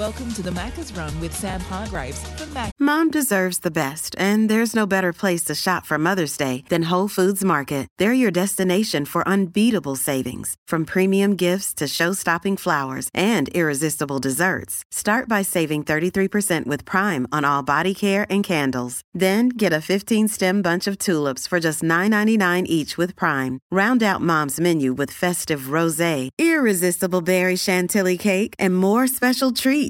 Welcome to the Macca's Run with Sam Hargreaves from Mac. Mom deserves the best, and there's no better place to shop for Mother's Day than Whole Foods Market. They're your destination for unbeatable savings, from premium gifts to show-stopping flowers and irresistible desserts. Start by saving 33% with Prime on all body care and candles. Then get a 15-stem bunch of tulips for just $9.99 each with Prime. Round out Mom's menu with festive rosé, irresistible berry chantilly cake, and more special treats.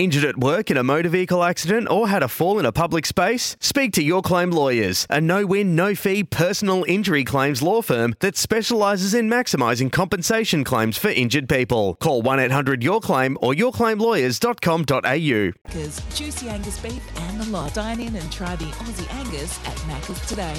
Injured at work in a motor vehicle accident or had a fall in a public space? Speak to Your Claim Lawyers, a no win, no fee personal injury claims law firm that specialises in maximising compensation claims for injured people. Call 1 800 Your Claim or yourclaimlawyers.com.au. Macca's Juicy Angus beef and the lot. Dine in and try the Aussie Angus at Macca's today.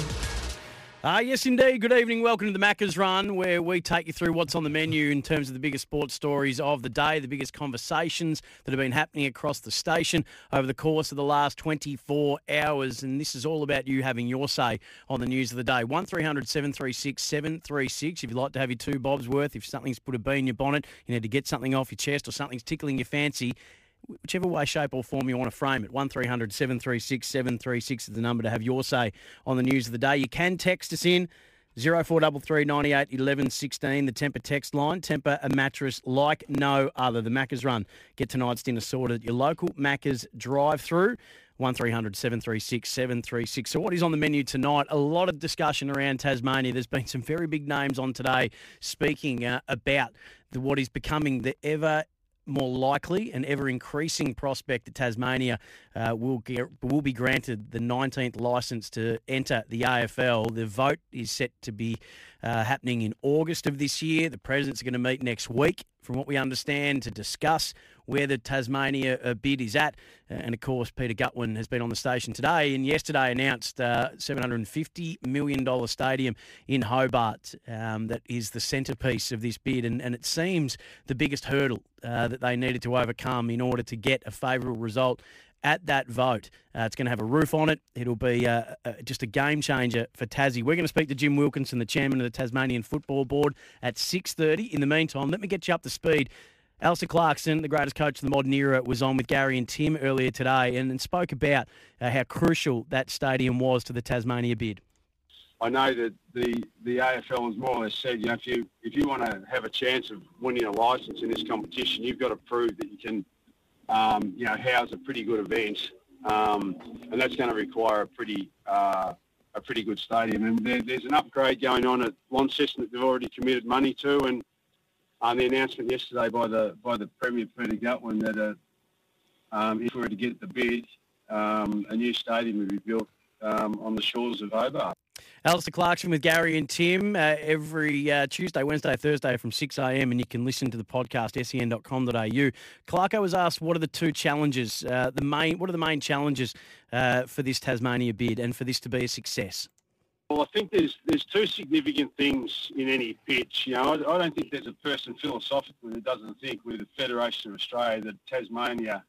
Ah, yes, indeed. Good evening. Welcome to the Macca's Run, where we take you through what's on the menu in terms of the biggest sports stories of the day, the biggest conversations that have been happening across the station over the course of the last 24 hours. And this is all about you having your say on the news of the day. 1300 736 736. If you'd like to have your two bobs worth, if something's put a bee in your bonnet, you need to get something off your chest or something's tickling your fancy, whichever way, shape, or form you want to frame it. 1300 736 736 is the number to have your say on the news of the day. You can text us in. 0433 98 11 16, the Tempur text line. Tempur a mattress like no other. The Macca's Run. Get tonight's dinner sorted at your local Macca's drive through. 1300 736 736. So, what is on the menu tonight? A lot of discussion around Tasmania. There's been some very big names on today speaking uh, about the, what is becoming the ever more likely and ever increasing prospect that Tasmania uh, will get, will be granted the 19th licence to enter the AFL. The vote is set to be uh, happening in August of this year. The presidents are going to meet next week, from what we understand, to discuss where the Tasmania uh, bid is at. Uh, and of course, Peter Gutwein has been on the station today and yesterday announced uh, $750 million stadium in Hobart um, that is the centrepiece of this bid. And, and it seems the biggest hurdle uh, that they needed to overcome in order to get a favourable result at that vote. Uh, it's going to have a roof on it. It'll be uh, uh, just a game changer for Tassie. We're going to speak to Jim Wilkinson, the chairman of the Tasmanian Football Board, at 6.30. In the meantime, let me get you up to speed. Alistair Clarkson, the greatest coach of the modern era, was on with Gary and Tim earlier today and, spoke about uh, how crucial that stadium was to the Tasmania bid. I know that the, the AFL has more or less said, you know, if you if you want to have a chance of winning a licence in this competition, you've got to prove that you can um, you know, house a pretty good event, um, and that's going to require a pretty uh, a pretty good stadium. And there, there's an upgrade going on at Launceston that they've already committed money to, and um, the announcement yesterday by the by the Premier Peter Gutwein that uh, um, if we were to get the bid, um, a new stadium would be built um, on the shores of Hobart. Alistair Clarkson with Gary and Tim uh, every uh, Tuesday, Wednesday, Thursday from 6am, and you can listen to the podcast sen.com.au. Clarko was asked what are the two challenges, uh, the main, what are the main challenges uh, for this Tasmania bid and for this to be a success? Well, I think there's there's two significant things in any pitch. You know, I, I don't think there's a person philosophically that doesn't think with the Federation of Australia that Tasmania,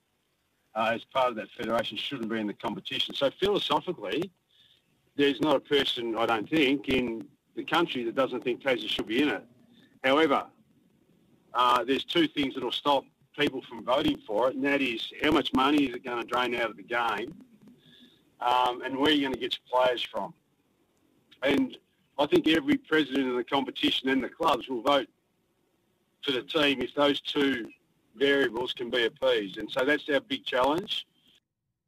uh, as part of that federation, shouldn't be in the competition. So philosophically, there's not a person, I don't think, in the country that doesn't think Tasmania should be in it. However, uh, there's two things that will stop people from voting for it, and that is how much money is it going to drain out of the game, um, and where are you going to get your players from. And I think every president of the competition and the clubs will vote for the team if those two variables can be appeased. And so that's our big challenge.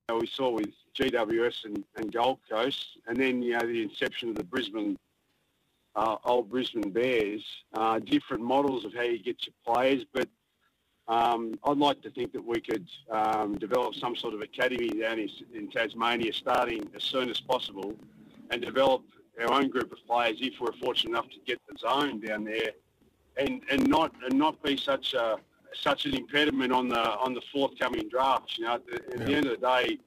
You know, we saw with GWS and, and Gold Coast, and then you know the inception of the Brisbane uh, old Brisbane Bears. Uh, different models of how you get your players, but um, I'd like to think that we could um, develop some sort of academy down in, in, Tasmania, starting as soon as possible, and develop our own group of players if we're fortunate enough to get the zone down there, and and not and not be such a such an impediment on the on the forthcoming drafts. You know, at the, at yeah. the end of the day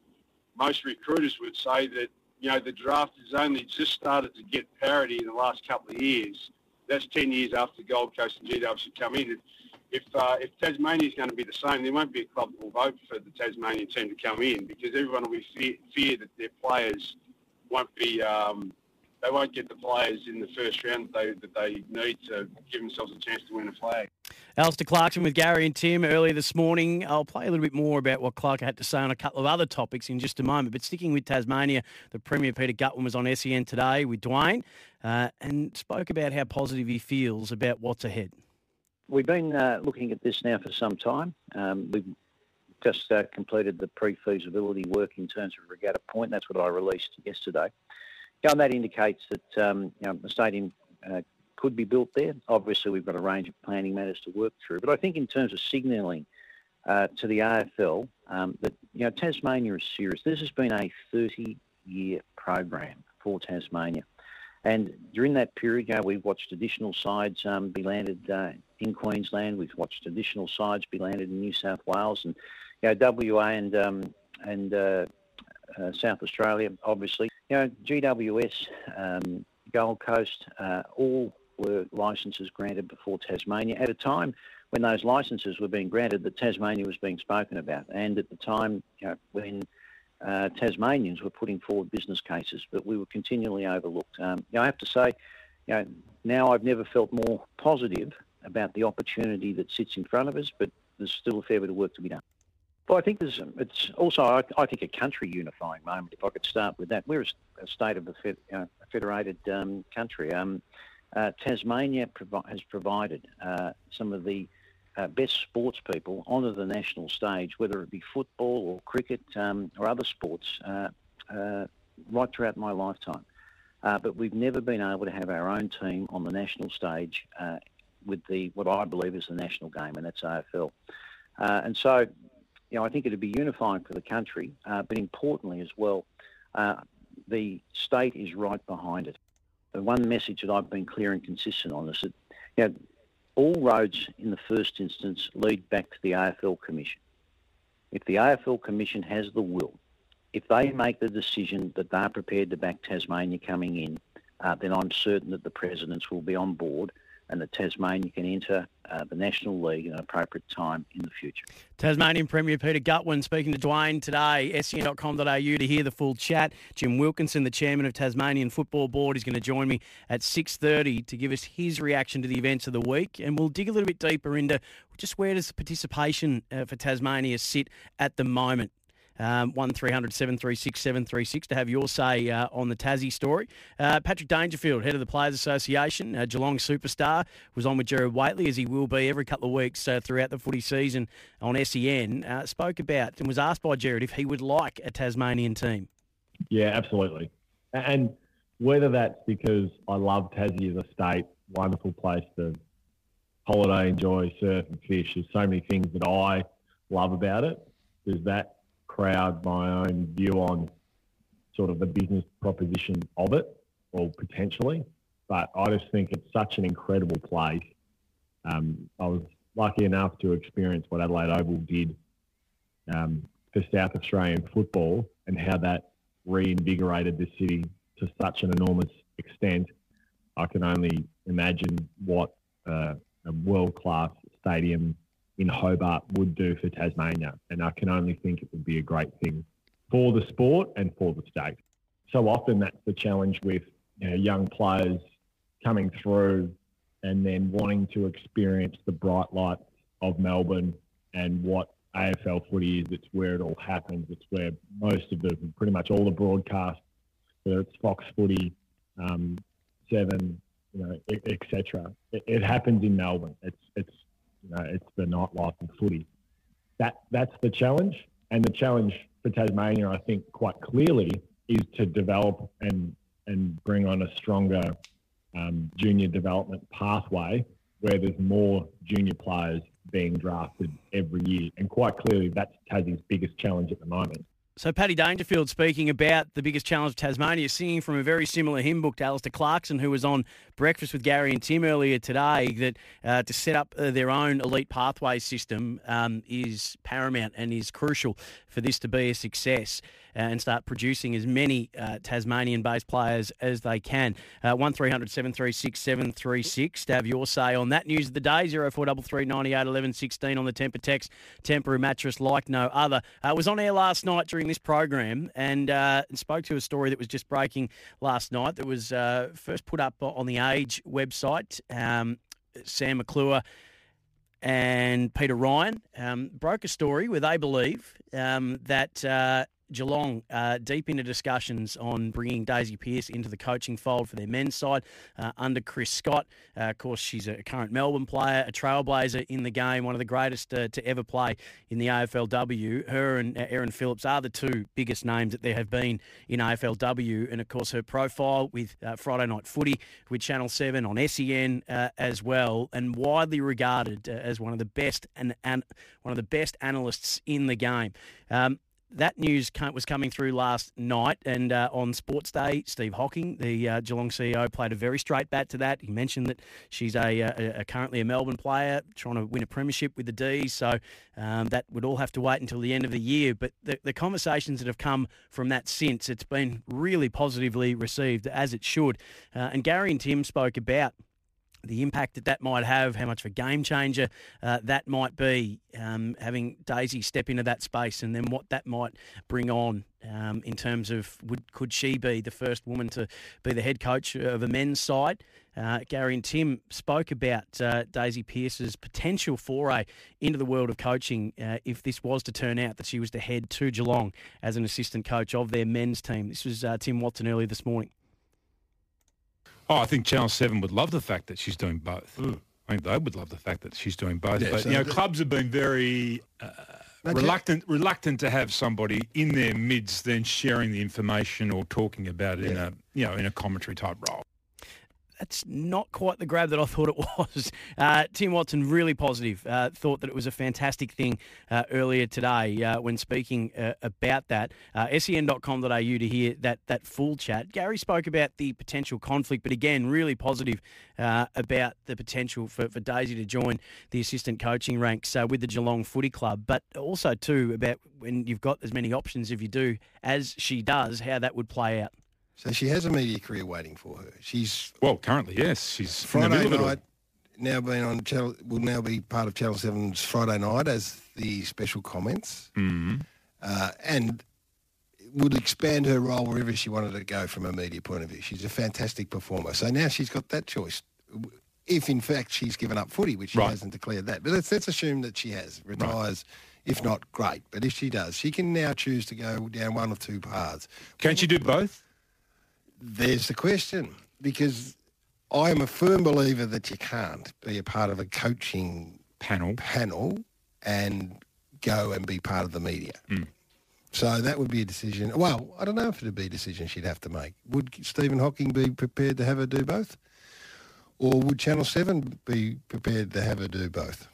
most recruiters would say that, you know, the draft has only just started to get parity in the last couple of years. That's 10 years after Gold Coast and GWS have come in. if uh, if Tasmania is going to be the same, there won't be a club that will vote for the Tasmanian team to come in because everyone will be fear, fear that their players won't be um, they won't get the players in the first round that they, that they need to give themselves a chance to win a flag. Alistair Clarkson with Gary and Tim earlier this morning. I'll play a little bit more about what Clark had to say on a couple of other topics in just a moment. But sticking with Tasmania, the Premier Peter Gutwein was on SEN today with Dwayne uh, and spoke about how positive he feels about what's ahead. We've been uh, looking at this now for some time. Um, we've just uh, completed the pre-feasibility work in terms of Regatta Point. That's what I released yesterday. Yeah, and that indicates that um, you know, the stadium uh, could be built there. Obviously, we've got a range of planning matters to work through. But I think in terms of signalling uh, to the AFL um, that you know Tasmania is serious. This has been a 30-year program for Tasmania. And during that period, you know, we've watched additional sides um, be landed uh, in Queensland. We've watched additional sides be landed in New South Wales, and you know, WA and um, and uh, uh, South Australia, obviously. You know, GWS, um, Gold Coast, uh, all were licences granted before Tasmania at a time when those licences were being granted that Tasmania was being spoken about, and at the time you know, when uh, Tasmanians were putting forward business cases, but we were continually overlooked. Um, you know, I have to say, you know, now I've never felt more positive about the opportunity that sits in front of us, but there's still a fair bit of work to be done. Well, I think there's, it's also, I, I think, a country unifying moment, if I could start with that. We're a, state of a, fed, uh, federated um, country. Um, uh, Tasmania provi- has provided uh, some of the uh, best sports people onto the national stage, whether it be football or cricket um, or other sports, uh, uh, right throughout my lifetime. Uh, but we've never been able to have our own team on the national stage with the what I believe is the national game, and that's AFL. and so, you know, I think it'd be unifying for the country, but importantly as well, the state is right behind it. The one message that I've been clear and consistent on is that you know, all roads in the first instance lead back to the AFL Commission. If the AFL Commission has the will, if they make the decision that they're prepared to back Tasmania coming in, uh, then I'm certain that the presidents will be on board and that Tasmania can enter uh, the National League at an appropriate time in the future. Tasmanian Premier Peter Gutwein speaking to Dwayne today, sen.com.au to hear the full chat. Jim Wilkinson, the chairman of Tasmanian Football Board, is going to join me at 6.30 to give us his reaction to the events of the week. And we'll dig a little bit deeper into just where does the participation uh, for Tasmania sit at the moment. Um, 1300 736 736 to have your say uh, on the Tassie story. Uh, Patrick Dangerfield, head of the Players Association, uh, Geelong superstar, was on with Gerard Whateley, as he will be every couple of weeks uh, throughout the footy season on SEN. Uh, spoke about and was asked by Jared if he would like a Tasmanian team. Yeah, absolutely. And whether that's because I love Tassie as a state, wonderful place to holiday, enjoy, surf and fish. There's so many things that I love about it. There's that crowd my own view on sort of the business proposition of it, or potentially. But I just think it's such an incredible place. Um, I was lucky enough to experience what Adelaide Oval did um, for South Australian football and how that reinvigorated the city to such an enormous extent. I can only imagine what uh, a world class stadium in Hobart would do for Tasmania. And I can only think it would be a great thing for the sport and for the state. So often that's the challenge with you know, young players coming through and then wanting to experience the bright lights of Melbourne and what AFL footy is. It's where it all happens. It's where most of the, pretty much all the broadcasts, whether it's Fox Footy, um, Seven, you know, etc. It, it, happens in Melbourne. It's it's you know, it's the nightlife of footy. That that's the challenge, and the challenge for Tasmania, I think, quite clearly, is to develop and and bring on a stronger um, junior development pathway where there's more junior players being drafted every year. And quite clearly, that's Tassie's biggest challenge at the moment. So Paddy Dangerfield speaking about the biggest challenge of Tasmania, singing from a very similar hymn book to Alistair Clarkson, who was on Breakfast with Gary and Tim earlier today, that uh, to set up uh, their own elite pathway system um, is paramount and is crucial for this to be a success uh, and start producing as many uh, Tasmanian-based players as they can. Uh, one 736 736 to have your say on that news of the day. 0433 98 11 16 on the Tempur text. Tempur mattress like no other. Uh, was on air last night during this program and, uh, spoke to a story that was just breaking last night that was uh, first put up on the Age website. Um, Sam McClure and Peter Ryan um, broke a story where they believe um, that uh, Geelong uh, deep into discussions on bringing Daisy Pearce into the coaching fold for their men's side uh, under Chris Scott. Uh, of course, she's a current Melbourne player, a trailblazer in the game, one of the greatest uh, to ever play in the AFLW. Her and uh, Erin Phillips are the two biggest names that there have been in AFLW. And of course, her profile with uh, Friday Night Footy with Channel 7 on SEN as well, and widely regarded as one of the best and, and one of the best analysts in the game. Um, that news was coming through last night, and uh, on Sports Day, Steve Hocking, the uh, Geelong CEO, played a very straight bat to that. He mentioned that she's a, a, a currently a Melbourne player trying to win a premiership with the D's, so um, that would all have to wait until the end of the year. But the, the conversations that have come from that since, it's been really positively received, as it should. Uh, and Gary and Tim spoke about the impact that that might have, how much of a game changer uh, that might be, um, having Daisy step into that space, and then what that might bring on um, in terms of would could she be the first woman to be the head coach of a men's side? Uh, Gary and Tim spoke about uh, Daisy Pearce's potential foray into the world of coaching uh, if this was to turn out that she was to head to Geelong as an assistant coach of their men's team. This was uh, Tim Watson earlier this morning. Oh, I think Channel Seven would love the fact that she's doing both. Mm. I think they would love the fact that she's doing both. Yeah, but so you know, clubs have been very uh, reluctant reluctant to have somebody in their midst then sharing the information or talking about it yeah. in a you know in a commentary type role that's not quite the grab that I thought it was. Uh, Tim Watson, really positive, uh, thought that it was a fantastic thing uh, earlier today uh, when speaking uh, about that. Uh, sen.com.au to hear that, that full chat. Gary spoke about the potential conflict, but again, really positive about the potential for, for Daisy to join the assistant coaching ranks with the Geelong Footy Club, but also, too, about when you've got as many options if you do as she does, how that would play out. So she has a media career waiting for her. She's well, currently, yes, she's Friday night. Now being on channel will now be part of Channel 7's Friday night as the special comments, mm-hmm. uh, and would expand her role wherever she wanted to go from a media point of view. She's a fantastic performer. So now she's got that choice. If in fact she's given up footy, which she right. hasn't declared that, but let's, let's assume that she has retires. Right. If not, great. But if she does, she can now choose to go down one or two paths. Can't she do both? There's the question because I am a firm believer that you can't be a part of a coaching panel panel and go and be part of the media. Mm. So that would be a decision. Well, I don't know if it would be a decision she'd have to make. Would Stephen Hocking be prepared to have her do both? Or would Channel 7 be prepared to have her do both?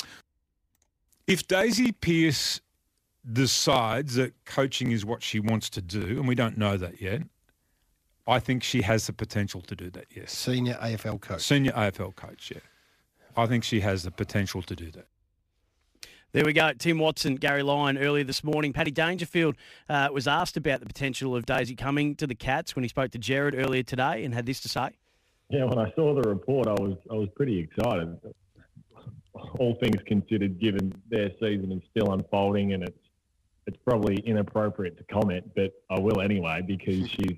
If Daisy Pearce decides that coaching is what she wants to do, and we don't know that yet, I think she has the potential to do that, yes. Senior AFL coach. Senior AFL coach, yeah. I think she has the potential to do that. There we go. Tim Watson, Gary Lyon earlier this morning. Paddy Dangerfield uh, was asked about the potential of Daisy coming to the Cats when he spoke to Jared earlier today and had this to say. Yeah, when I saw the report, I was I was pretty excited. All things considered, given their season is still unfolding, and it's it's probably inappropriate to comment, but I will anyway because she's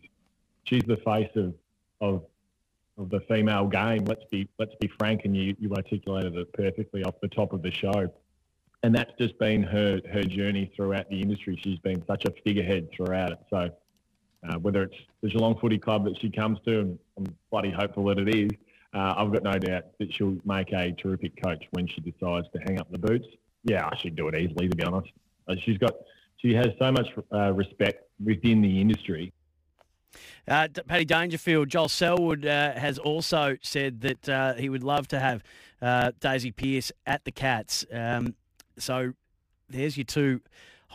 she's the face of of of the female game. Let's be let's be frank, and you you articulated it perfectly off the top of the show. And that's just been her her journey throughout the industry. She's been such a figurehead throughout it. So uh, whether it's the Geelong Footy Club that she comes to, and I'm bloody hopeful that it is, uh, I've got no doubt that she'll make a terrific coach when she decides to hang up the boots. Yeah, she'd do it easily, to be honest. Uh, she's got she has so much uh, respect within the industry uh, Paddy Dangerfield, Joel Selwood uh, has also said that uh, he would love to have uh, Daisy Pearce at the Cats. Um, so there's your two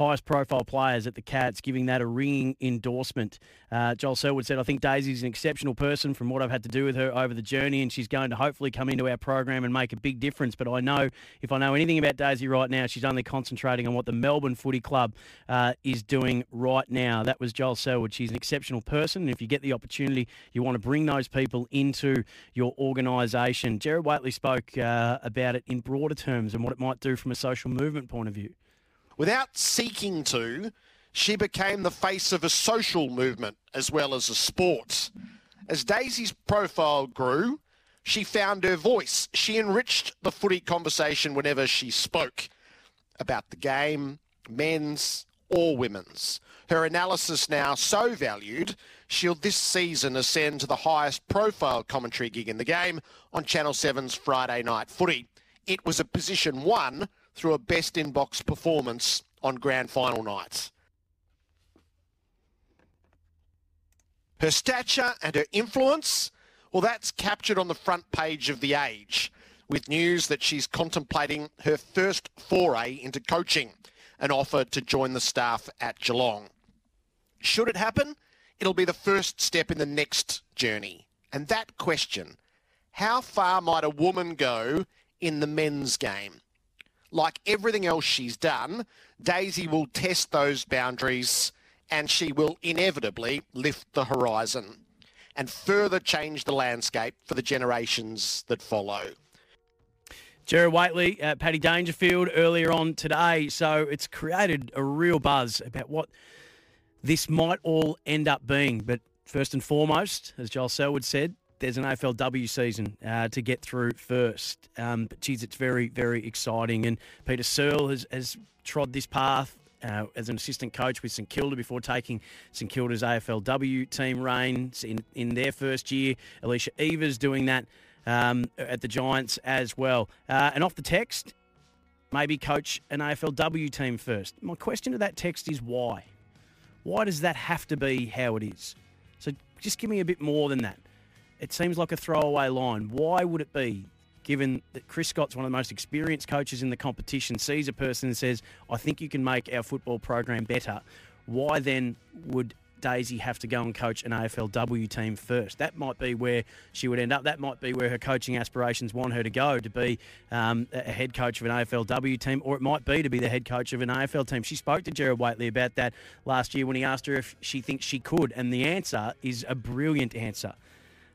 highest profile players at the Cats, giving that a ringing endorsement. Uh, Joel Selwood said, I think Daisy's an exceptional person from what I've had to do with her over the journey, and she's going to hopefully come into our program and make a big difference. But I know if I know anything about Daisy right now, she's only concentrating on what the Melbourne Footy Club uh, is doing right now. That was Joel Selwood. She's an exceptional person, and if you get the opportunity, you want to bring those people into your organisation. Gerard Whateley spoke uh, about it in broader terms and what it might do from a social movement point of view. Without seeking to, she became the face of a social movement as well as a sport. As Daisy's profile grew, she found her voice. She enriched the footy conversation whenever she spoke about the game, men's or women's. Her analysis now so valued, she'll this season ascend to the highest profile commentary gig in the game on Channel 7's Friday Night Footy. It was a position won through a best in box performance on grand final nights. Her stature and her influence, well, that's captured on the front page of The Age, with news that she's contemplating her first foray into coaching, an offer to join the staff at Geelong. Should it happen, it'll be the first step in the next journey. And that question, how far might a woman go in the men's game? Like everything else she's done, Daisy will test those boundaries and she will inevitably lift the horizon and further change the landscape for the generations that follow. Gerard Whateley, uh, Paddy Dangerfield earlier on today. So it's created a real buzz about what this might all end up being. But first and foremost, as Joel Selwood said, there's an AFLW season uh, to get through first. Um, but geez, it's very, very exciting. And Peta Searle has, has trod this path uh, as an assistant coach with St Kilda before taking St Kilda's AFLW team reigns in, in their first year. Alicia Evers doing that um, at the Giants as well. Uh, and off the text, maybe coach an AFLW team first. My question to that text is why? Why does that have to be how it is? So just give me a bit more than that. It seems like a throwaway line. Why would it be, given that Chris Scott's one of the most experienced coaches in the competition, sees a person and says, I think you can make our football program better? Why then would Daisy have to go and coach an AFLW team first? That might be where she would end up. That might be where her coaching aspirations want her to go to be um, a head coach of an AFLW team, or it might be to be the head coach of an AFL team. She spoke to Gerard Whateley about that last year when he asked her if she thinks she could, and the answer is a brilliant answer.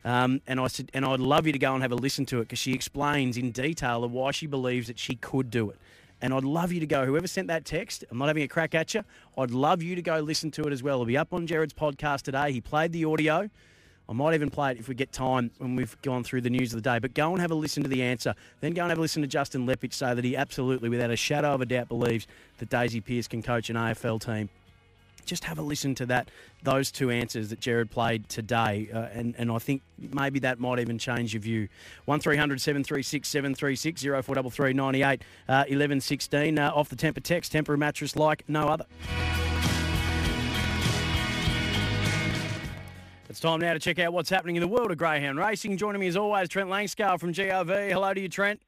Um, and I said, and I'd love you to go and have a listen to it because she explains in detail of why she believes that she could do it. And I'd love you to go. Whoever sent that text, I'm not having a crack at you. I'd love you to go listen to it as well. It'll be up on Jared's podcast today. He played the audio. I might even play it if we get time when we've gone through the news of the day. But go and have a listen to the answer. Then go and have a listen to Justin Leppitsch say that he absolutely, without a shadow of a doubt, believes that Daisy Pearce can coach an AFL team just have a listen to that those two answers that Jared played today, uh, and and I think maybe that might even change your view. One 736 736 0433 98 uh, 11 16 uh, off the Tempur text Tempur mattress like no other. It's time now to check out what's happening in the world of greyhound racing. Joining me as always, Trent Langscale from GRV. Hello to you, Trent.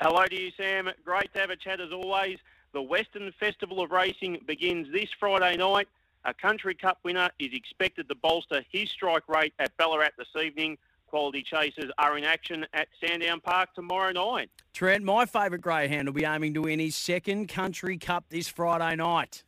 Hello to you, Sam. Great to have a chat as always. The Western Festival of Racing begins this Friday night. A Country Cup winner is expected to bolster his strike rate at Ballarat this evening. Quality chasers are in action at Sandown Park tomorrow night. Trent, my favourite greyhound will be aiming to win his second Country Cup this Friday night.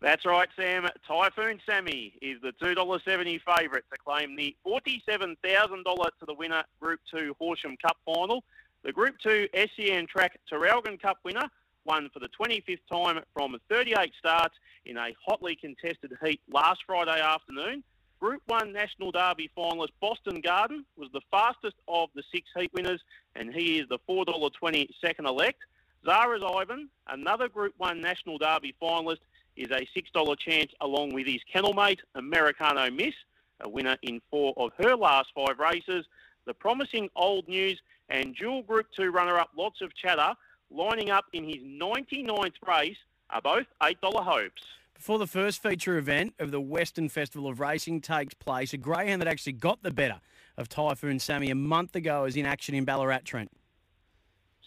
That's right, Sam. Typhoon Sammy is the $2.70 favourite to claim the $47,000 to the winner Group 2 Horsham Cup final. The Group 2 SEN Track Traralgon Cup winner won for the 25th time from 38 starts in a hotly contested heat last Friday afternoon. Group 1 National Derby finalist Boston Garden was the fastest of the six heat winners, and he is the $4.20 second elect. Zara's Ivan, another Group 1 National Derby finalist, is a $6 chance along with his kennel mate, Americano Miss, a winner in four of her last five races. The promising old news and dual Group 2 runner-up Lots of Chatter lining up in his 99th race are both $8 hopes. Before the first feature event of the Western Festival of Racing takes place, a greyhound that actually got the better of Typhoon Sammy a month ago is in action in Ballarat, Trent.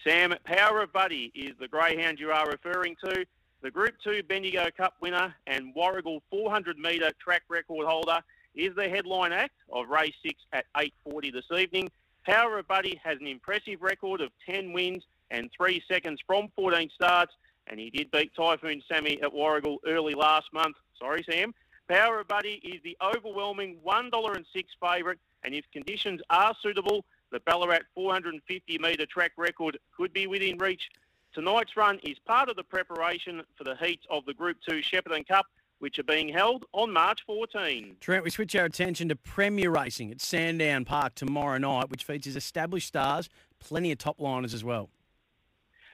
Sam, Power of Buddy is the greyhound you are referring to. The Group 2 Bendigo Cup winner and Warragul 400 metre track record holder is the headline act of race 6 at 8.40 this evening. Power of Buddy has an impressive record of 10 wins and 3 seconds from 14 starts, and he did beat Typhoon Sammy at Warragul early last month. Sorry, Sam. Power of Buddy is the overwhelming $1.06 favourite, and if conditions are suitable, the Ballarat 450 metre track record could be within reach. Tonight's run is part of the preparation for the heats of the Group 2 Shepparton Cup, which are being held on March 14. Trent, we switch our attention to Premier Racing at Sandown Park tomorrow night, which features established stars, plenty of top liners as well.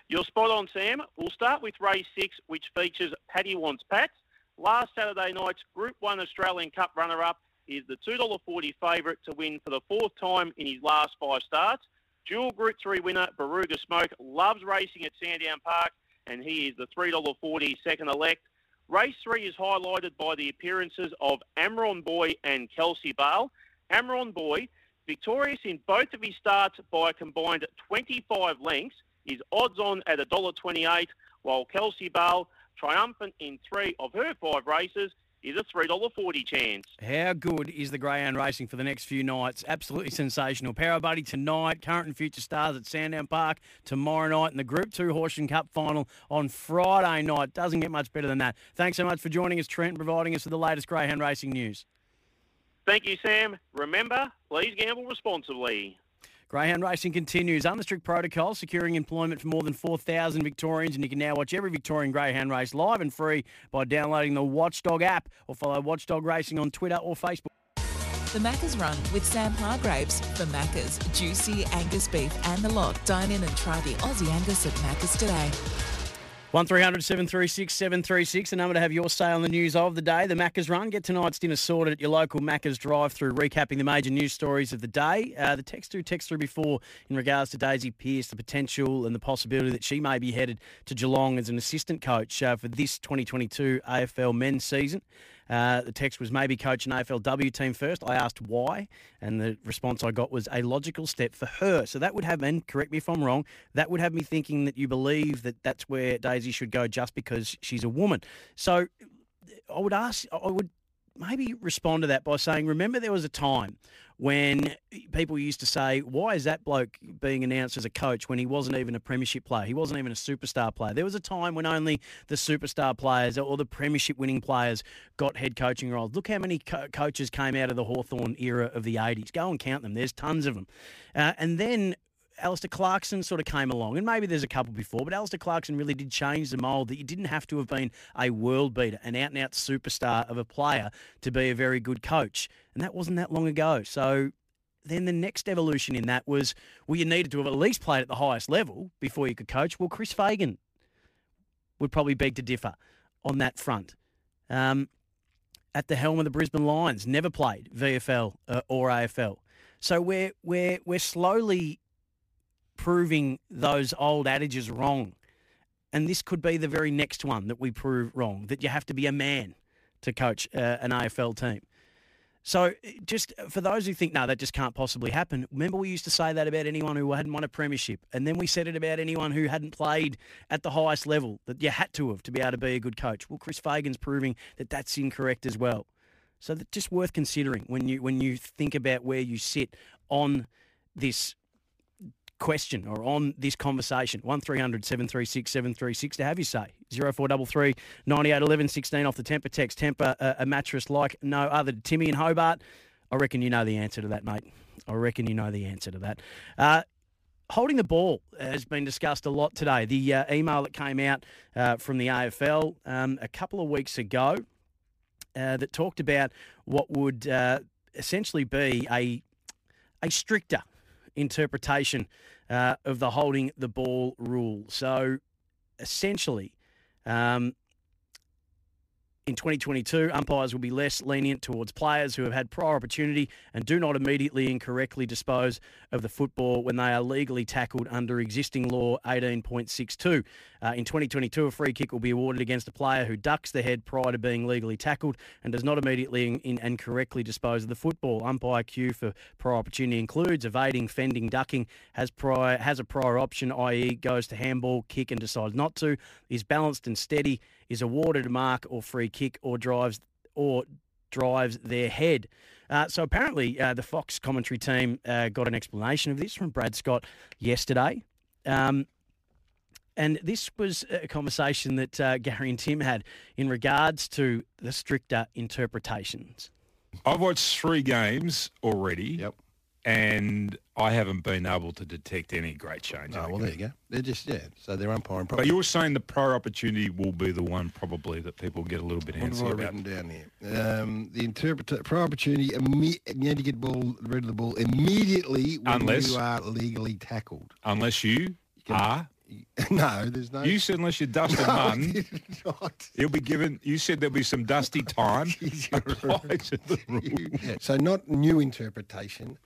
You're spot on, Sam. We'll start with race six, which features Paddy Wants Pats. Last Saturday night's Group 1 Australian Cup runner-up is the $2.40 favourite to win for the fourth time in his last five starts. Dual Group 3 winner Baruga Smoke loves racing at Sandown Park, and he is the $3.40 second elect. Race 3 is highlighted by the appearances of Amron Boy and Kelsey Bale. Amron Boy, victorious in both of his starts by a combined 25 lengths, is odds on at $1.28, while Kelsey Bale, triumphant in three of her five races, is a $3.40 chance. How good is the greyhound racing for the next few nights? Absolutely sensational. Power Buddy tonight, current and future stars at Sandown Park tomorrow night, and the Group 2 Horsham Cup final on Friday night. Doesn't get much better than that. Thanks so much for joining us, Trent, and providing us with the latest greyhound racing news. Thank you, Sam. Remember, please gamble responsibly. Greyhound racing continues under strict protocol, securing employment for more than 4,000 Victorians, and you can now watch every Victorian greyhound race live and free by downloading the Watchdog app or follow Watchdog Racing on Twitter or Facebook. The Macca's Run with Sam Hargreaves for Macca's Juicy Angus Beef and the lot. Dine in and try the Aussie Angus at Macca's today. 1300 736 736, the number to have your say on the news of the day. The Macca's Run. Get tonight's dinner sorted at your local Macca's drive through, recapping the major news stories of the day. Uh, the text through text through before in regards to Daisy Pearce, the potential and the possibility that she may be headed to Geelong as an assistant coach uh, for this 2022 AFL men's season. Uh, the text was maybe coach an AFLW team first. I asked why, and the response I got was a logical step for her. So that would have, and correct me if I'm wrong, that would have me thinking that you believe that that's where Daisy should go just because she's a woman. So I would ask, I would maybe respond to that by saying, remember there was a time when people used to say, why is that bloke being announced as a coach when he wasn't even a premiership player? He wasn't even a superstar player. There was a time when only the superstar players or the premiership winning players got head coaching roles. Look how many co- coaches came out of the Hawthorn era of the 80s. Go and count them. There's tons of them. Uh, and then Alistair Clarkson sort of came along, and maybe there's a couple before, but Alistair Clarkson really did change the mould that you didn't have to have been a world beater, an out and out superstar of a player to be a very good coach. And that wasn't that long ago. So then the next evolution in that was, well, you needed to have at least played at the highest level before you could coach. Well, Chris Fagan would probably beg to differ on that front. Um, at the helm of the Brisbane Lions, never played VFL uh, or AFL. So we're we're we're slowly proving those old adages wrong. And this could be the very next one that we prove wrong that you have to be a man to coach uh, an AFL team. So, just for those who think, no, that just can't possibly happen, remember we used to say that about anyone who hadn't won a premiership. And then we said it about anyone who hadn't played at the highest level, that you had to have to be able to be a good coach. Well, Chris Fagan's proving that that's incorrect as well. So, that's just worth considering when you, when you think about where you sit on this question or on this conversation. 1300 736 736 to have you say. 0433 98 11 16 off the Tempur text. Tempur, uh, a mattress like no other. Timmy in Hobart, I reckon you know the answer to that, mate. I reckon you know the answer to that. Uh, holding the ball has been discussed a lot today. The uh, email that came out uh, from the AFL um, a couple of weeks ago uh, that talked about what would uh, essentially be a a stricter interpretation uh, of the holding the ball rule. So essentially, um, In 2022, umpires will be less lenient towards players who have had prior opportunity and do not immediately incorrectly dispose of the football when they are legally tackled under existing law 18.62. Uh, in 2022, a free kick will be awarded against a player who ducks the head prior to being legally tackled and does not immediately in, in, and correctly dispose of the football. Umpire cue for prior opportunity includes evading, fending, ducking, has prior has a prior option, i.e., goes to handball, kick, and decides not to, is balanced and steady, is awarded a mark or free kick, or drives or drives their head. Uh, so apparently, uh, the Fox commentary team uh, got an explanation of this from Brad Scott yesterday. Um, and this was a conversation that uh, Gary and Tim had in regards to the stricter interpretations. I've watched three games already. Yep. And I haven't been able to detect any great change. Oh, well, there you go. They're just, yeah, so they're umpiring But you were saying the prior opportunity will be the one probably that people get a little bit What have I about. written down here? Um, the interpreter prior opportunity. Imme- you need to get ball rid of the ball immediately when Unless- you are legally tackled. Unless you are. no, there's no. You said unless you're dust and No, I mud, did not. you'll be given. You said there'll be some dusty time. applied to the rule. Yeah, so not new interpretation,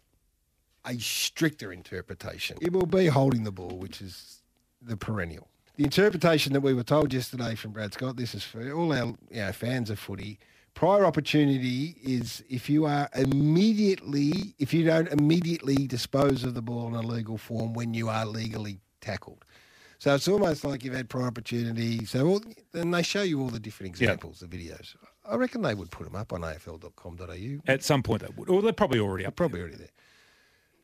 a stricter interpretation. It will be holding the ball, which is the perennial. The interpretation that we were told yesterday from Brad Scott, this is for all our you know, fans of footy. Prior opportunity is if you are immediately, if you don't immediately dispose of the ball in a legal form when you are legally tackled. So it's almost like you've had prior opportunity. So all, then they show you all the different examples, the videos. I reckon they would put them up on afl.com.au. At some point they would. Or they're probably already up. Probably already there.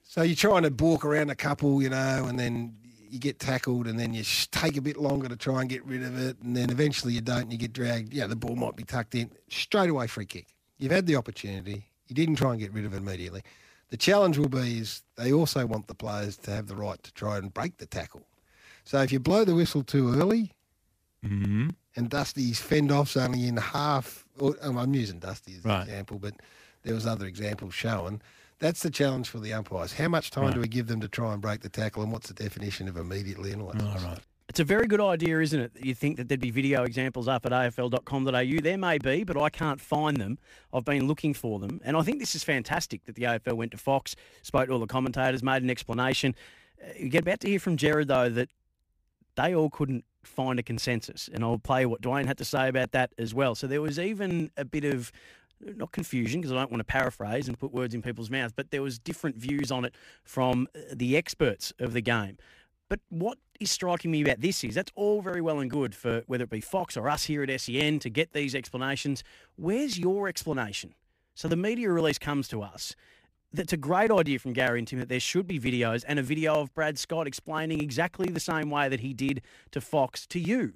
So you're trying to walk around a couple, you know, and then you get tackled, and then you sh- take a bit longer to try and get rid of it, and then eventually you don't, and you get dragged. Yeah, the ball might be tucked in. Straight away, free kick. You've had the opportunity. You didn't try and get rid of it immediately. The challenge will be is they also want the players to have the right to try and break the tackle. So if you blow the whistle too early, Mm-hmm. and Dusty's fend off's only in half. Or, um, I'm using Dusty as an Right. example, but there was other examples shown. That's the challenge for the umpires. How much time do we give them to try and break the tackle, and what's the definition of immediately and all that? All right. It's a very good idea, isn't it? that You think that there'd be video examples up at afl.com.au. There may be, but I can't find them. I've been looking for them. And I think this is fantastic that the AFL went to Fox, spoke to all the commentators, made an explanation. Uh, You get about to hear from Jared, though, that they all couldn't find a consensus. And I'll play what Dwayne had to say about that as well. So there was even a bit of not confusion because I don't want to paraphrase and put words in people's mouths, but there was different views on it from uh, the experts of the game. But what is striking me about this is that's all very well and good for whether it be Fox or us here at SEN to get these explanations. Where's your explanation? So the media release comes to us. That's a great idea from Gary and Tim that there should be videos and a video of Brad Scott explaining exactly the same way that he did to Fox to you.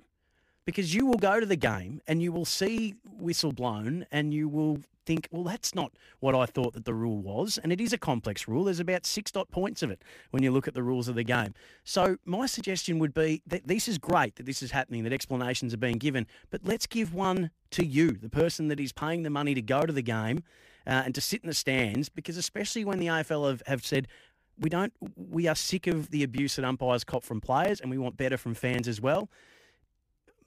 Because you will go to the game and you will see whistle blown and you will think, well, that's not what I thought that the rule was. And it is a complex rule. There's about six dot points of it when you look at the rules of the game. So my suggestion would be that this is great that this is happening, that explanations are being given, but let's give one to you, the person that is paying the money to go to the game uh, and to sit in the stands, because especially when the AFL have, have said, we don't, we are sick of the abuse that umpires cop from players and we want better from fans as well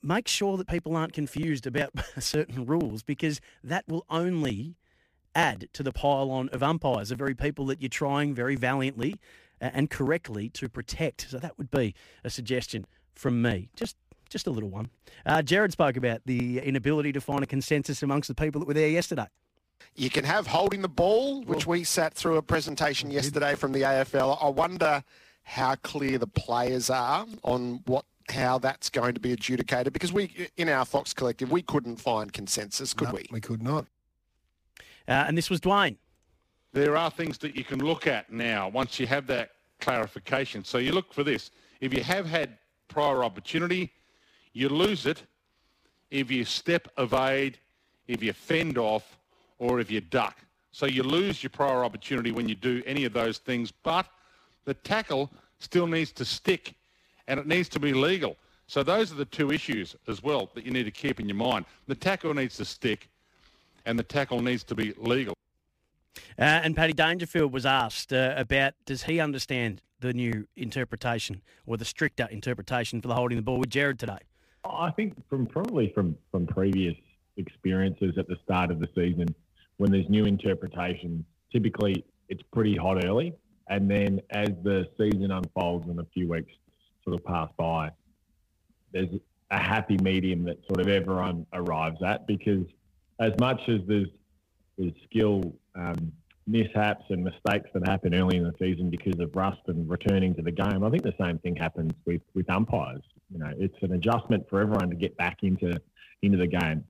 make sure that people aren't confused about certain rules because that will only add to the pile-on of umpires, the very people that you're trying very valiantly uh, and correctly to protect. So that would be a suggestion from me. Just just a little one. Uh, Jared spoke about the inability to find a consensus amongst the people that were there yesterday. You can have holding the ball, which we sat through a presentation yesterday from the AFL. I wonder how clear the players are on what how that's going to be adjudicated because we in our Fox collective we couldn't find consensus, could No, we? We could not. Uh, and this was Dwayne. there are things that you can look at now once you have that clarification. So you look for this. If you have had prior opportunity, you lose it if you step evade, if you fend off, or if you duck. So you lose your prior opportunity when you do any of those things, but the tackle still needs to stick and it needs to be legal. So those are the two issues as well that you need to keep in your mind. The tackle needs to stick and the tackle needs to be legal. Uh, and Paddy Dangerfield was asked uh, about does he understand the new interpretation or the stricter interpretation for the holding the ball with Jared today? I think from probably from from previous experiences at the start of the season when there's new interpretations. Typically, it's pretty hot early, and then as the season unfolds and a few weeks sort of pass by, there's a happy medium that sort of everyone arrives at because as much as there's there's skill um, mishaps and mistakes that happen early in the season because of rust and returning to the game, I think the same thing happens with, with umpires. You know, it's an adjustment for everyone to get back into into the game.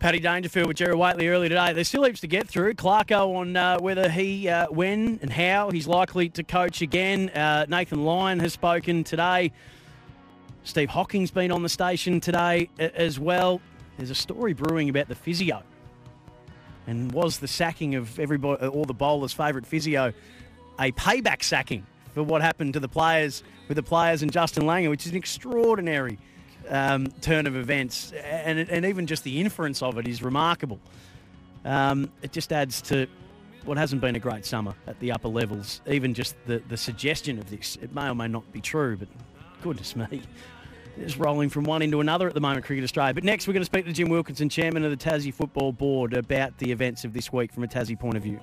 Paddy Dangerfield with Jerry Whateley earlier today. There's still heaps to get through. Clarko on uh, whether he, uh, when and how he's likely to coach again. Uh, Nathan Lyon has spoken today. Steve Hocking's been on the station today as well. There's a story brewing about the physio. And was the sacking of everybody, all the bowlers' favourite physio a payback sacking for what happened to the players with the players and Justin Langer, which is an extraordinary um, turn of events, and, and even just the inference of it is remarkable. Um, it just adds to what hasn't been a great summer at the upper levels. Even just the, the suggestion of this, it may or may not be true, but goodness me. It's rolling from one into another at the moment, Cricket Australia. But next, we're going to speak to Jim Wilkinson, chairman of the Tassie Football Board, about the events of this week from a Tassie point of view.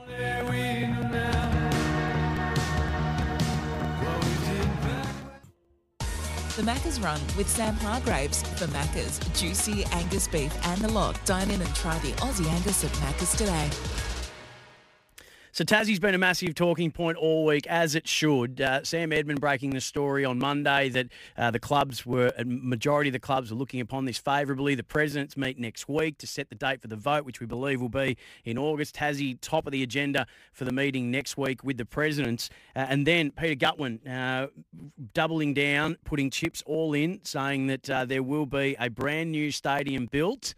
The Macca's Run with Sam Hargreaves for Macca's juicy Angus beef and the lot. Dine in and try the Aussie Angus at Macca's today. So Tassie's been a massive talking point all week, as it should. Uh, Sam Edmund breaking the story on Monday that uh, the clubs were, a majority of the clubs were looking upon this favourably. The presidents meet next week to set the date for the vote, which we believe will be in August. Tassie top of the agenda for the meeting next week with the presidents, uh, and then Peter Gutwein uh, doubling down, putting chips all in, saying that uh, there will be a brand new stadium built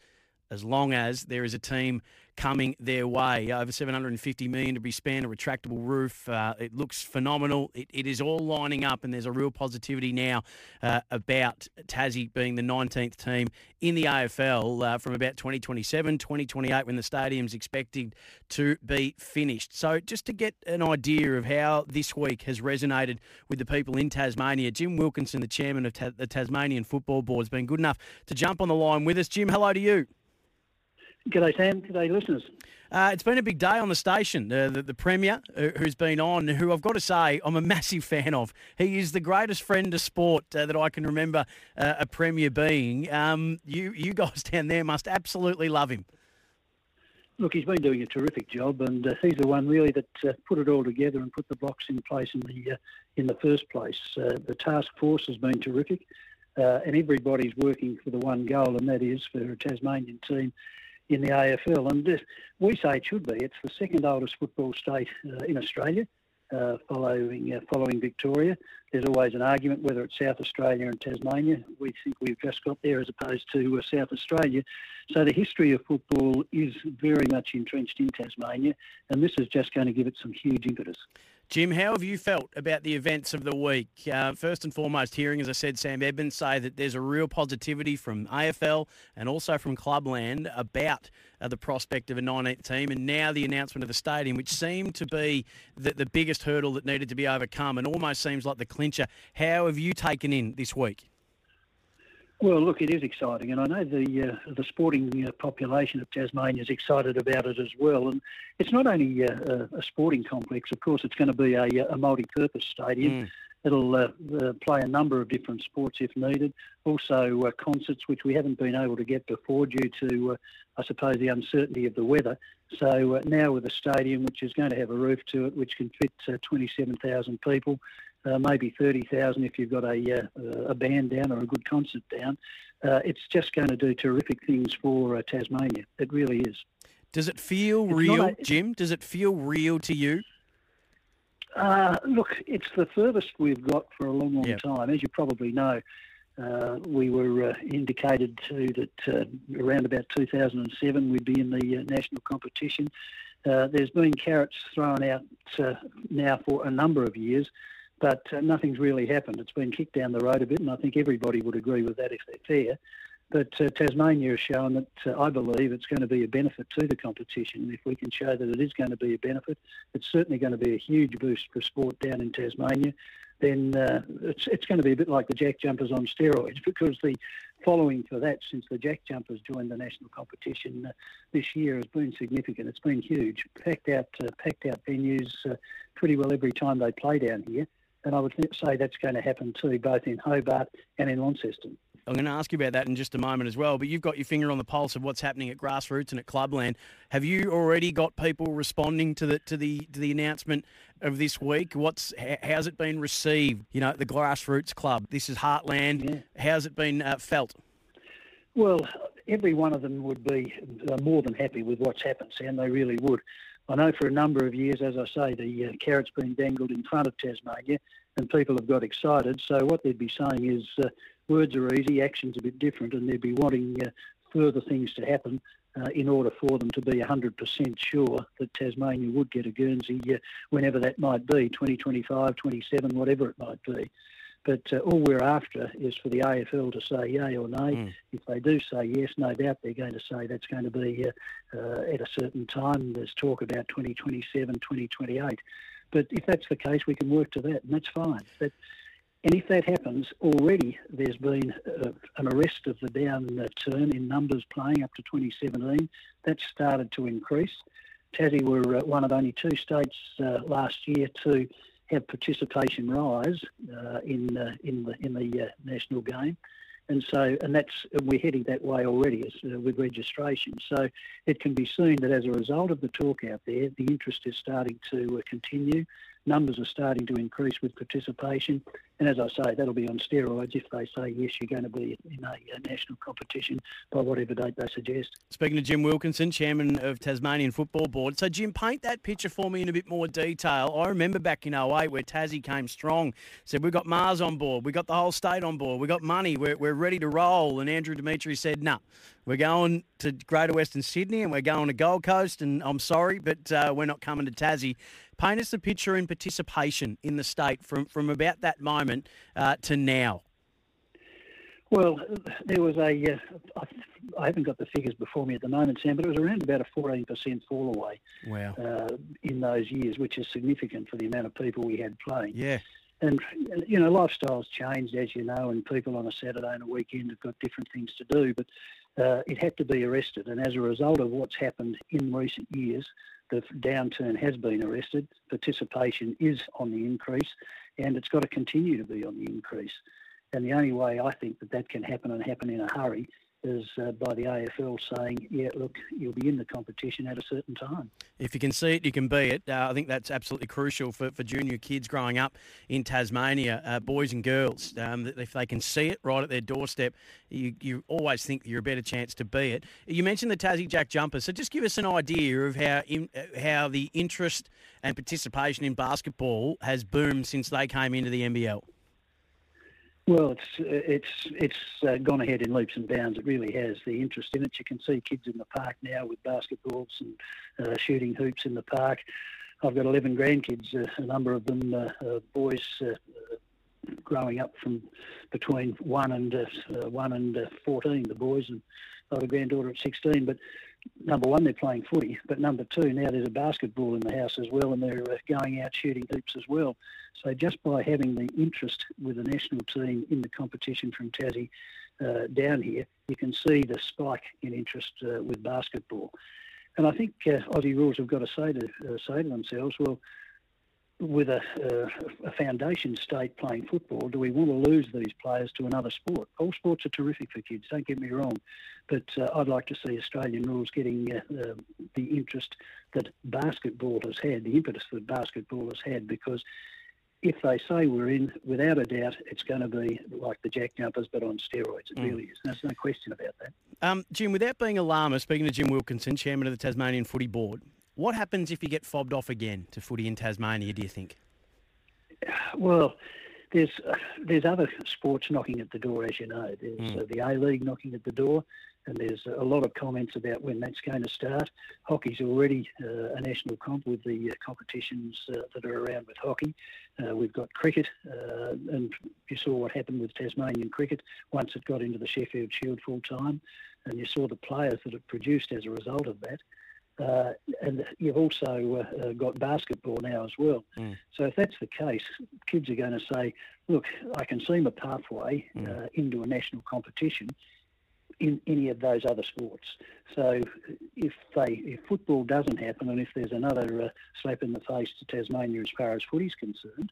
as long as there is a team coming their way. Over 750 million to be spent, a retractable roof. Uh, it looks phenomenal. It, it is all lining up, and there's a real positivity now uh, about Tassie being the 19th team in the AFL uh, from about 2027, 2028, when the stadium's expected to be finished. So, just to get an idea of how this week has resonated with the people in Tasmania, Jim Wilkinson, the chairman of Ta- the Tasmanian Football Board, has been good enough to jump on the line with us. Jim, hello to you. G'day, Sam. G'day, listeners. Uh, it's been a big day on the station. Uh, the, the, Premier, uh, who's been on, who I've got to say I'm a massive fan of. He is the greatest friend to sport uh, that I can remember uh, a Premier being. Um, you, you guys down there must absolutely love him. Look, he's been doing a terrific job, and uh, he's the one really that put it all together and put the blocks in place in the in the first place. the task force has been terrific, and everybody's working for the one goal, and that is for a Tasmanian team in the AFL. And this, we say it should be. It's the second oldest football state uh, in Australia, uh, following uh, following Victoria. There's always an argument whether it's South Australia and Tasmania. We think we've just got there as opposed to uh, South Australia. So the history of football is very much entrenched in Tasmania, and this is just going to give it some huge impetus. Jim, how have you felt about the events of the week? Uh, first and foremost, hearing, as I said, Sam Edmonds say that there's a real positivity from AFL and also from Clubland about uh, the prospect of a 19th team, and now the announcement of the stadium, which seemed to be the, the biggest hurdle that needed to be overcome and almost seems like the clincher. How have you taken in this week? Well, look, it is exciting, and I know the uh, the sporting uh, population of Tasmania is excited about it as well. And it's not only uh, a sporting complex; of course, it's going to be a, a multi-purpose stadium. Mm. It'll uh, uh, play a number of different sports if needed. Also, uh, concerts, which we haven't been able to get before due to, I suppose, the uncertainty of the weather. So now with a stadium which is going to have a roof to it, which can fit 27,000 people, uh, maybe 30,000 if you've got a, uh, a band down or a good concert down. Uh, it's just going to do terrific things for uh, Tasmania. It really is. Does it feel it's real, a, Jim? Does it feel real to you? Uh, look, it's the furthest we've got for a long, long yep. time. As you probably know, uh, we were indicated to that around about 2007 we'd be in the national competition. there's been carrots thrown out now for a number of years but uh, nothing's really happened. It's been kicked down the road a bit, and I think everybody would agree with that if they're fair. But uh, Tasmania has shown that uh, I believe it's going to be a benefit to the competition. If we can show that it is going to be a benefit, it's certainly going to be a huge boost for sport down in Tasmania. Then uh, it's it's going to be a bit like the jack jumpers on steroids because the following for that since the Jack Jumpers joined the national competition uh, this year has been significant. It's been huge. Packed out, uh, packed out venues uh, pretty well every time they play down here. And I would say that's going to happen too, both in Hobart and in Launceston. I'm going to ask you about that in just a moment as well. But you've got your finger on the pulse of what's happening at grassroots and at clubland. Have you already got people responding to the to the to the announcement of this week? What's how's it been received? You know, the grassroots club. This is Heartland. Yeah. How's it been uh, felt? Well, every one of them would be uh, more than happy with what's happened, Sam. They really would. I know for a number of years, as I say, the uh, carrot's been dangled in front of Tasmania, and people have got excited. So what they'd be saying is, uh, words are easy, action's a bit different, and they'd be wanting uh, further things to happen uh, in order for them to be 100% sure that Tasmania would get a Guernsey uh, whenever that might be, 2025, 27, whatever it might be. But uh, all we're after is for the AFL to say yay or nay. Mm. If they do say yes, no doubt they're going to say that's going to be uh, uh, at a certain time. There's talk about 2027, 2028. But if that's the case, we can work to that, and that's fine. But and if that happens, already there's been uh, an arrest of the down uh, turn in numbers playing up to 2017. That's started to increase. Tassie were uh, one of only two states uh, last year to have participation rise uh, in uh, in the in the national game and so and that's we're heading that way already uh, with registration. So it can be seen that as a result of the talk out there, the interest is starting to uh, continue numbers are starting to increase with participation. And as I say, that'll be on steroids if they say, yes, you're going to be in a, a national competition by whatever date they suggest. Speaking to Jim Wilkinson, Chairman of Tasmanian Football Board. So, Jim, paint that picture for me in a bit more detail. I remember back in 08 where Tassie came strong, said, we've got Mars on board, we've got the whole state on board, we've got money, we're, we're ready to roll. And Andrew Demetriou said, no, nah, we're going to Greater Western Sydney and we're going to Gold Coast. And I'm sorry, but uh, we're not coming to Tassie. Paint us a picture in participation in the state from, from about that moment uh, to now. Well, there was a. Uh, I haven't got the figures before me at the moment, Sam, but it was around about a 14% fall away wow. Uh, in those years, which is significant for the amount of people we had playing. Yeah. And, you know, lifestyles changed, as you know, and people on a Saturday and a weekend have got different things to do, but uh, it had to be arrested. And as a result of what's happened in recent years, the downturn has been arrested. Participation is on the increase, and it's got to continue to be on the increase. And the only way I think that that can happen and happen in a hurry is uh, by the AFL saying, yeah, look, you'll be in the competition at a certain time. If you can see it, you can be it. Uh, I think that's absolutely crucial for, for junior kids growing up in Tasmania, uh, boys and girls. Um, if they can see it right at their doorstep, you, you always think you're a better chance to be it. You mentioned the Tassie Jack Jumpers, so just give us an idea of how, in, uh, how the interest and participation in basketball has boomed since they came into the NBL. Well, it's it's it's uh, gone ahead in leaps and bounds. It really has. The interest in it, you can see kids in the park now with basketballs and uh, shooting hoops in the park. I've got 11 grandkids, uh, a number of them uh, uh, boys uh, growing up from between one and one and 14. The boys and I have a granddaughter at 16, but number one, they're playing footy, but number two, now there's a basketball in the house as well, and they're uh, going out shooting hoops as well. So just by having the interest with the national team in the competition from Tassie uh, down here, you can see the spike in interest uh, with basketball. And I think uh, Aussie rules have got to say to uh, say to themselves, well, with a, uh, a, foundation state playing football, do we want to lose these players to another sport? All sports are terrific for kids, don't get me wrong, but uh, I'd like to see Australian rules getting uh, the interest that basketball has had, the impetus that basketball has had, because if they say we're in, without a doubt, it's going to be like the Jack Jumpers, but on steroids. It mm. really is. There's no question about that. Um, Jim, without being alarmist, speaking to Jim Wilkinson, chairman of the Tasmanian Footy Board, what happens if you get fobbed off again to footy in Tasmania, do you think? Well, there's uh, there's other sports knocking at the door, as you know. There's mm. uh, the A League knocking at the door, and there's a lot of comments about when that's going to start. Hockey's already uh, a national comp with the uh, competitions uh, that are around with hockey. Uh, we've got cricket, and you saw what happened with Tasmanian cricket once it got into the Sheffield Shield full time, and you saw the players that it produced as a result of that. Uh, and you've also uh, uh, got basketball now as well. Mm. So if that's the case, kids are going to say, look, I can see my pathway mm. Uh, into a national competition in any of those other sports. So if they if football doesn't happen and if there's another uh, slap in the face to Tasmania as far as footy's concerned,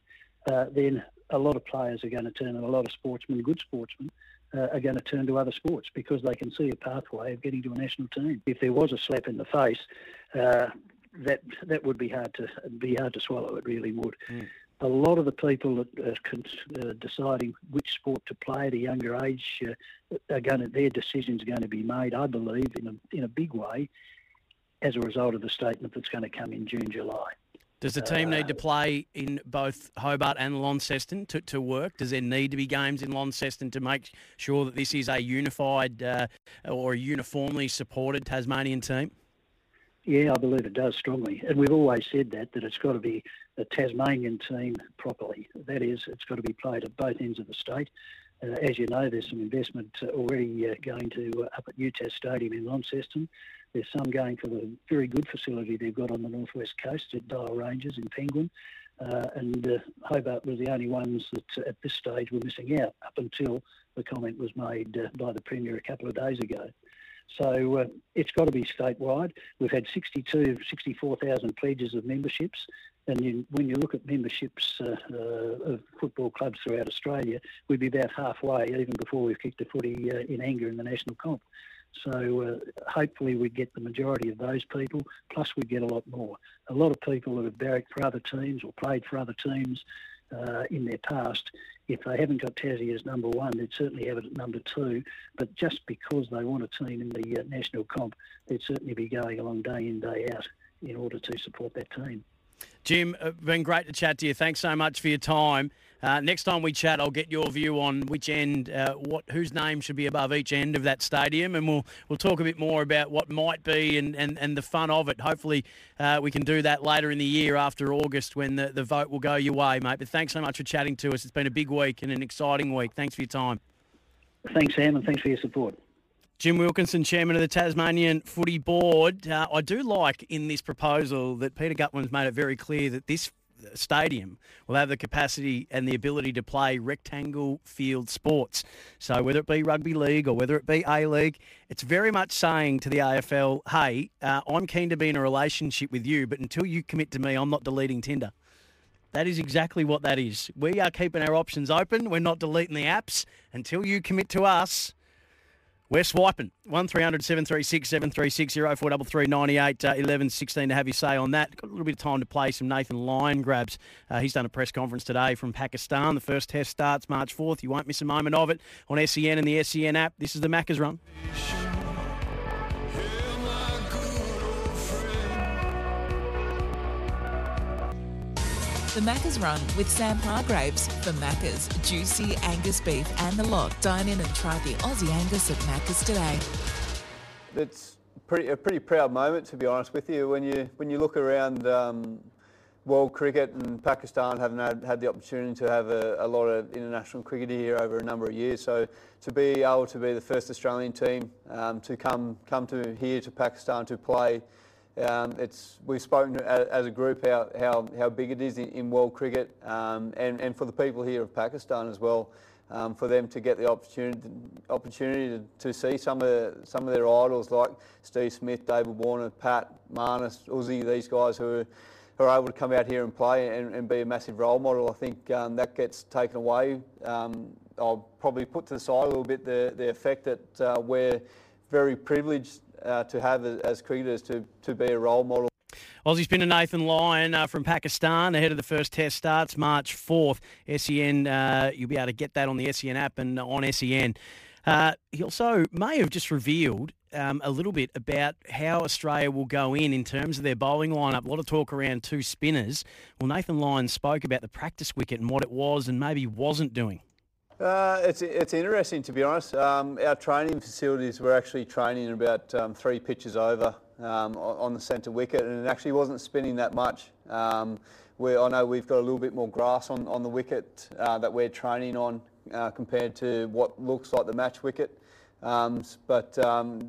uh, then a lot of players are going to turn and a lot of sportsmen, good sportsmen, uh, are going to turn to other sports because they can see a pathway of getting to a national team. If there was a slap in the face, uh, that that would be hard to be hard to swallow. It really would. Mm. A lot of the people that are uh, deciding which sport to play at a younger age uh, are going to, their decisions are going to be made, I believe, in a in a big way, as a result of the statement that's going to come in June, July. Does the team need to play in both Hobart and Launceston to, to work? Does there need to be games in Launceston to make sure that this is a unified uh, or a uniformly supported Tasmanian team? Yeah, I believe it does strongly. And we've always said that, that it's got to be a Tasmanian team properly. That is, it's got to be played at both ends of the state. Uh, as you know, there's some investment uh, already uh, going to uh, up at UTAS Stadium in Launceston. There's some going for the very good facility they've got on the northwest coast at Dial Ranges in Penguin. Uh, and uh, Hobart were the only ones that uh, at this stage were missing out up until the comment was made uh, by the Premier a couple of days ago. So uh, it's got to be statewide. We've had 62, 64,000 pledges of memberships. And you, when you look at memberships uh, of football clubs throughout Australia, we'd be about halfway even before we've kicked a footy in anger in the national comp. So uh, hopefully we get the majority of those people, plus we get a lot more. A lot of people that have barracked for other teams or played for other teams uh, in their past, if they haven't got Tassie as number one, they'd certainly have it at number two. But just because they want a team in the uh, national comp, they'd certainly be going along day in, day out in order to support that team. Jim, uh, been great to chat to you. Thanks so much for your time. Uh, next time we chat, I'll get your view on which end, uh, what whose name should be above each end of that stadium, and we'll we'll talk a bit more about what might be and, and, and the fun of it. Hopefully, uh, we can do that later in the year after August when the, the vote will go your way, mate. But thanks so much for chatting to us. It's been a big week and an exciting week. Thanks for your time. Thanks, Sam, and thanks for your support. Jim Wilkinson, chairman of the Tasmanian Footy Board. Uh, I do like in this proposal that Peter Gutwein's made it very clear that this stadium will have the capacity and the ability to play rectangle field sports. So whether it be rugby league or whether it be A League, it's very much saying to the AFL, hey, uh, I'm keen to be in a relationship with you, but until you commit to me, I'm not deleting Tinder. That is exactly what that is. We are keeping our options open. We're not deleting the apps until you commit to us. We're swiping. 1300 736 736 0433 98 uh, 11 16 to have you say on that. Got a little bit of time to play some Nathan Lyon grabs. Uh, he's done a press conference today from Pakistan. The first test starts March 4th. You won't miss a moment of it on SEN and the SEN app. This is the Macca's Run. The Macca's Run with Sam Hargreaves for Macca's juicy Angus beef and the lot. Dine in and try the Aussie Angus at Macca's today. It's pretty, a pretty proud moment, to be honest with you, when you when you look around um, world cricket and Pakistan haven't had, had the opportunity to have a, a, lot of international cricket here over a number of years. So to be able to be the first Australian team um, to come come to here to Pakistan to play um, it's, we've spoken as a group how, how, how big it is in, world cricket um, and, and for the people here of Pakistan as well, um, for them to get the opportunity, opportunity to, to see some of, some of their idols like Steve Smith, David Warner, Pat, Marnus, Uzi, these guys who are, who are able to come out here and play and, and be a massive role model. I think um, that gets taken away. Um, I'll probably put to the side a little bit the, the effect that uh, we're very privileged uh, to have as cricketers to, to be a role model. Aussie spinner Nathan Lyon uh, from Pakistan ahead of the first test starts March 4th. SEN, uh, you'll be able to get that on the SEN app and on SEN. Uh, he also may have just revealed um, a little bit about how Australia will go in in terms of their bowling lineup. A lot of talk around two spinners. Well, Nathan Lyon spoke about the practice wicket and what it was and maybe wasn't doing. Uh, it's, it's interesting to be honest. Um, our training facilities were actually training about um, three pitches over um, on the centre wicket and it actually wasn't spinning that much. Um, I know we've got a little bit more grass on, on the wicket uh, that we're training on uh, compared to what looks like the match wicket. Um, but um,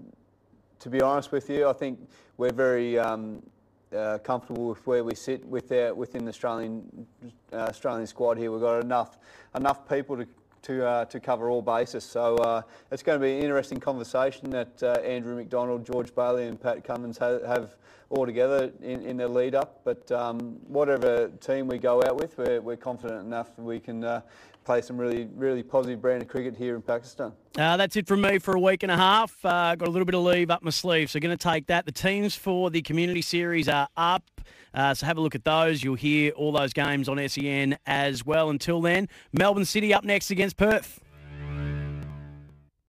to be honest with you, I think we're very uh, comfortable with where we sit with our, within the Australian uh, Australian squad here. We've got enough enough people to to uh, to cover all bases. So uh, it's going to be an interesting conversation that uh, Andrew McDonald, George Bailey, and Pat Cummins have, have all together in, in the lead up. But um, whatever team we go out with, we're, we're confident enough that we can uh, play some really really positive brand of cricket here in Pakistan. Uh, that's it from me for a week and a half. Uh, got a little bit of leave up my sleeve, so going to take that. The teams for the community series are up. Uh, so have a look at those. You'll hear all those games on SEN as well. Until then, Melbourne City up next against Perth.